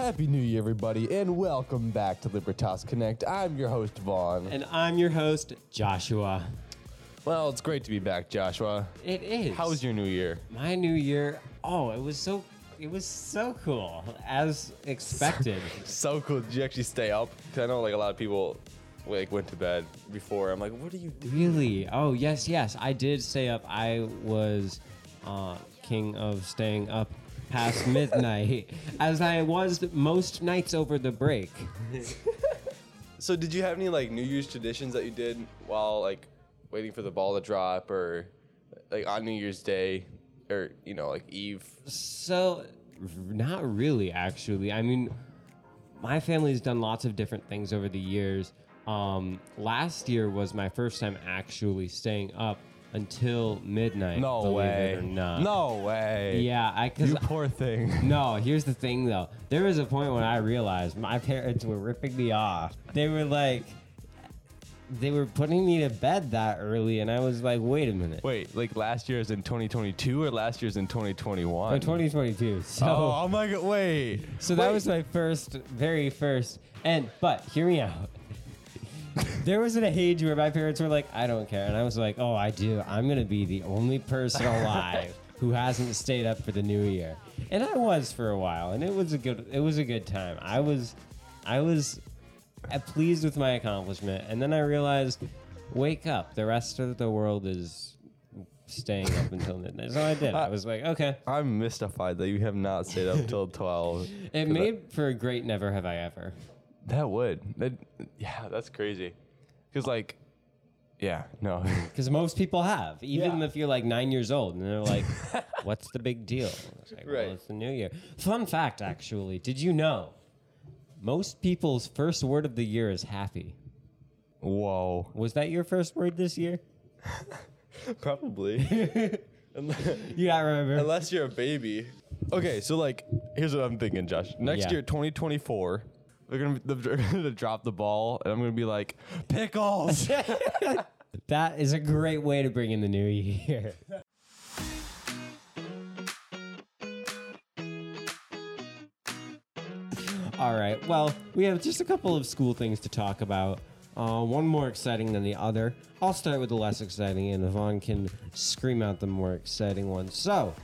Happy New Year, everybody, and welcome back to Libertas Connect. I'm your host, Vaughn. And I'm your host, Joshua. Well, it's great to be back, Joshua. It is. How was your New Year? my new year? Oh, it was so it was so cool as expected. So cool. Did you actually stay up? 'Cause I know like a lot of people like went to bed before. I'm like, what are you doing? really? Oh, yes, yes. I did stay up. I was uh, king of staying up past midnight as I was most nights over the break. So, did you have any like New Year's traditions that you did while like waiting for the ball to drop, or like on New Year's Day, or you know like Eve? So, not really, actually. I mean, my family's done lots of different things over the years. Um, last year was my first time actually staying up until midnight. No way. It or not. No way. Yeah, I cause You poor thing. no. Here's the thing, though. There was a point when I realized my parents were ripping me off. They were like, they were putting me to bed that early, and I was like, wait a minute. Wait, like last year year's in 2022 or last year's in 2021? Oh, 2022. So. Oh, oh I'm like, wait. So that was my first, very first. And but hear me out. There was an age where my parents were like, "I don't care," and I was like, "Oh, I do. I'm gonna be the only person alive who hasn't stayed up for the new year." And I was for a while, and it was a good, it was a good time. I was, I was uh, pleased with my accomplishment, and then I realized, wake up. The rest of the world is staying up until midnight. So I did. I was like, okay. I'm mystified that you have not stayed up till 12. It made for a great never have I ever. That would. That, yeah, that's crazy. Because, like, yeah, no. Because most people have, even Yeah. if you're like nine years old, and they're like, "What's the big deal?" It's like, Right. Well, it's the new year. Fun fact, actually, did you know most people's first word of the year is happy? Whoa. Was that your first word this year? Probably. unless, You gotta remember. unless you're a baby. Okay, so, like, here's what I'm thinking, Josh. Next Yeah. year, 2024, they're going to they're gonna drop the ball, and I'm going to be like, pickles. That is a great way to bring in the new year. All right. Well, we have just a couple of school things to talk about. Uh, one more exciting than the other. I'll start with the less exciting, and Vaughn can scream out the more exciting one. So,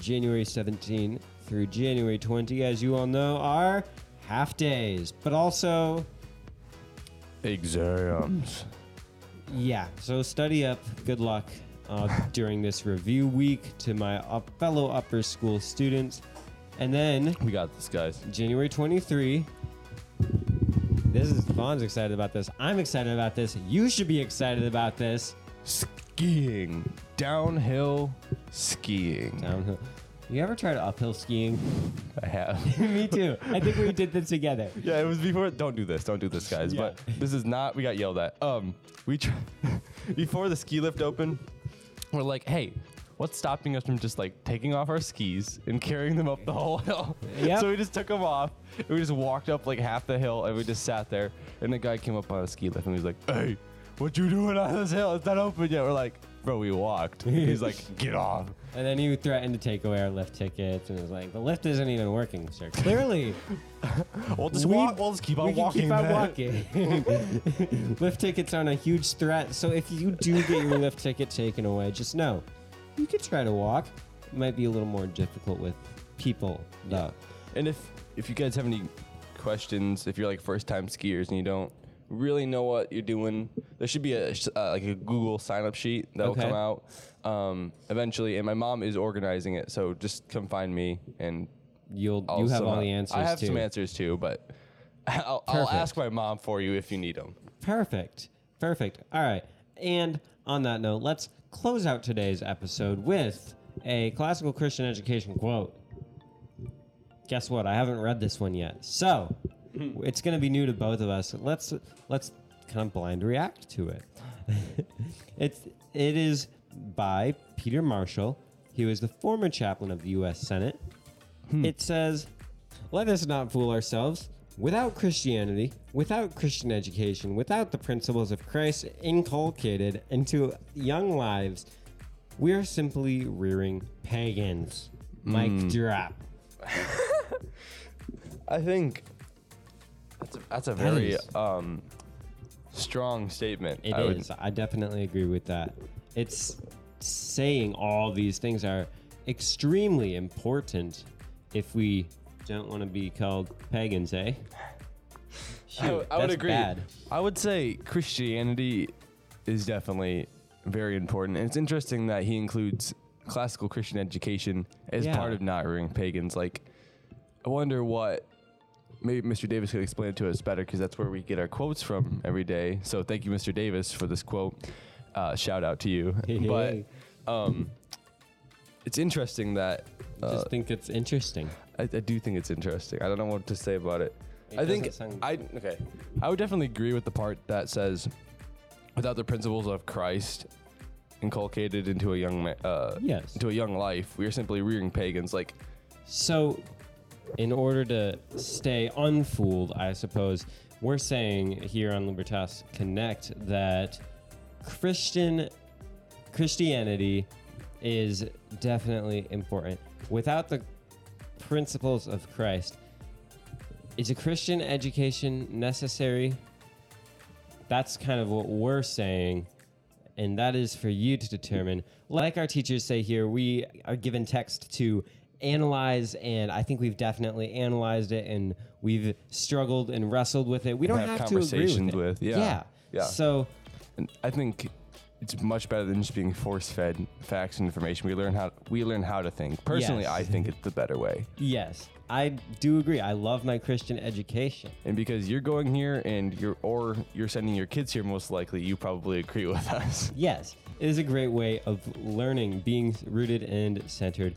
January 17 through January 20, as you all know, are half days, but also Exams. Yeah, so study up. Good luck uh, during this review week to my up fellow upper school students. And then We got this, guys. January 23. This is Vaughn's excited about this. I'm excited about this. You should be excited about this. Skiing. Downhill skiing. Downhill. You ever tried uphill skiing? I have. Me too. I think we did this together. Yeah, it was before. Don't do this. Don't do this, guys. Yeah. But this is not. We got yelled at. Um, we tr- before the ski lift opened, we're like, hey, what's stopping us from just like taking off our skis and carrying them up the whole hill? Yep. So we just took them off. And we just walked up like half the hill, and we just sat there. And the guy came up on a ski lift, and he was like, hey, what you doing on this hill? It's not open yet. We're like, bro, we walked. He's like, get off. And then he threatened to take away our lift tickets, and it was like, the lift isn't even working, sir. Clearly, We'll just We- walk. We'll just keep on we walking. keep on then." walking. lift tickets aren't a huge threat, so if you do get your lift ticket taken away, just know you could try to walk. It might be a little more difficult with people, though. And if if you guys have any questions, if you're like first time skiers and you don't really know what you're doing, there should be a uh, like a Google sign up sheet that will Okay. come out um, eventually. And my mom is organizing it, so just come find me and You'll I'll you have all somehow- the answers I have too. some answers too, but I'll, I'll Perfect. ask my mom for you if you need them. Perfect. Perfect. All right. And on that note, let's close out today's episode with a classical Christian education quote. Guess what? I haven't read this one yet. So, it's going to be new to both of us. Let's let's kind of blind react to it. it's it is by Peter Marshall. He was the former chaplain of the US Senate. Hmm. It says, "Let us not fool ourselves. Without Christianity, without Christian education, without the principles of Christ inculcated into young lives, we are simply rearing pagans." Mic hmm. drop. I think that's a, that's a That very is- um, strong statement. It I would- I definitely agree with that. It's saying all these things are extremely important if we don't want to be called pagans, eh? I, I would that's agree. Bad. I would say Christianity is definitely very important. And it's interesting that he includes classical Christian education as Yeah. part of not rearing pagans. Like, I wonder what maybe Mr. Davis could explain it to us better because that's where we get our quotes from every day. So thank you, Mr. Davis, for this quote. Uh, shout out to you. but um, it's interesting that I uh, just think it's interesting. I, I do think it's interesting. I don't know what to say about it. It I think I okay. I would definitely agree with the part that says, without the principles of Christ inculcated into a young ma- uh, Yes. into a young life, we are simply rearing pagans. Like So, in order to stay unfooled, I suppose, we're saying here on Libertas Connect that Christian Christianity is definitely important. Without the principles of Christ, is a Christian education necessary? That's kind of what we're saying, and that is for you to determine. Like our teachers say here, we are given text to analyze, and I think we've definitely analyzed it, and we've struggled and wrestled with it. We don't have have, to agree conversations with, with, yeah, yeah, yeah. So and I think it's much better than just being force fed facts and information. We learn how we learn how to think. Personally, Yes. I think it's the better way. yes, I do agree. I love my Christian education. And because you're going here and you're or you're sending your kids here most likely, you probably agree with us. Yes, it is a great way of learning, being rooted and centered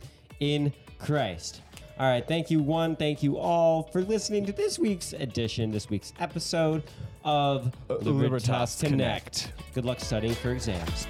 in Christ. All right, thank you, Vaughn. Thank you all for listening to this week's edition, this week's episode of Uh, the Libertas Connect. Good luck studying for exams.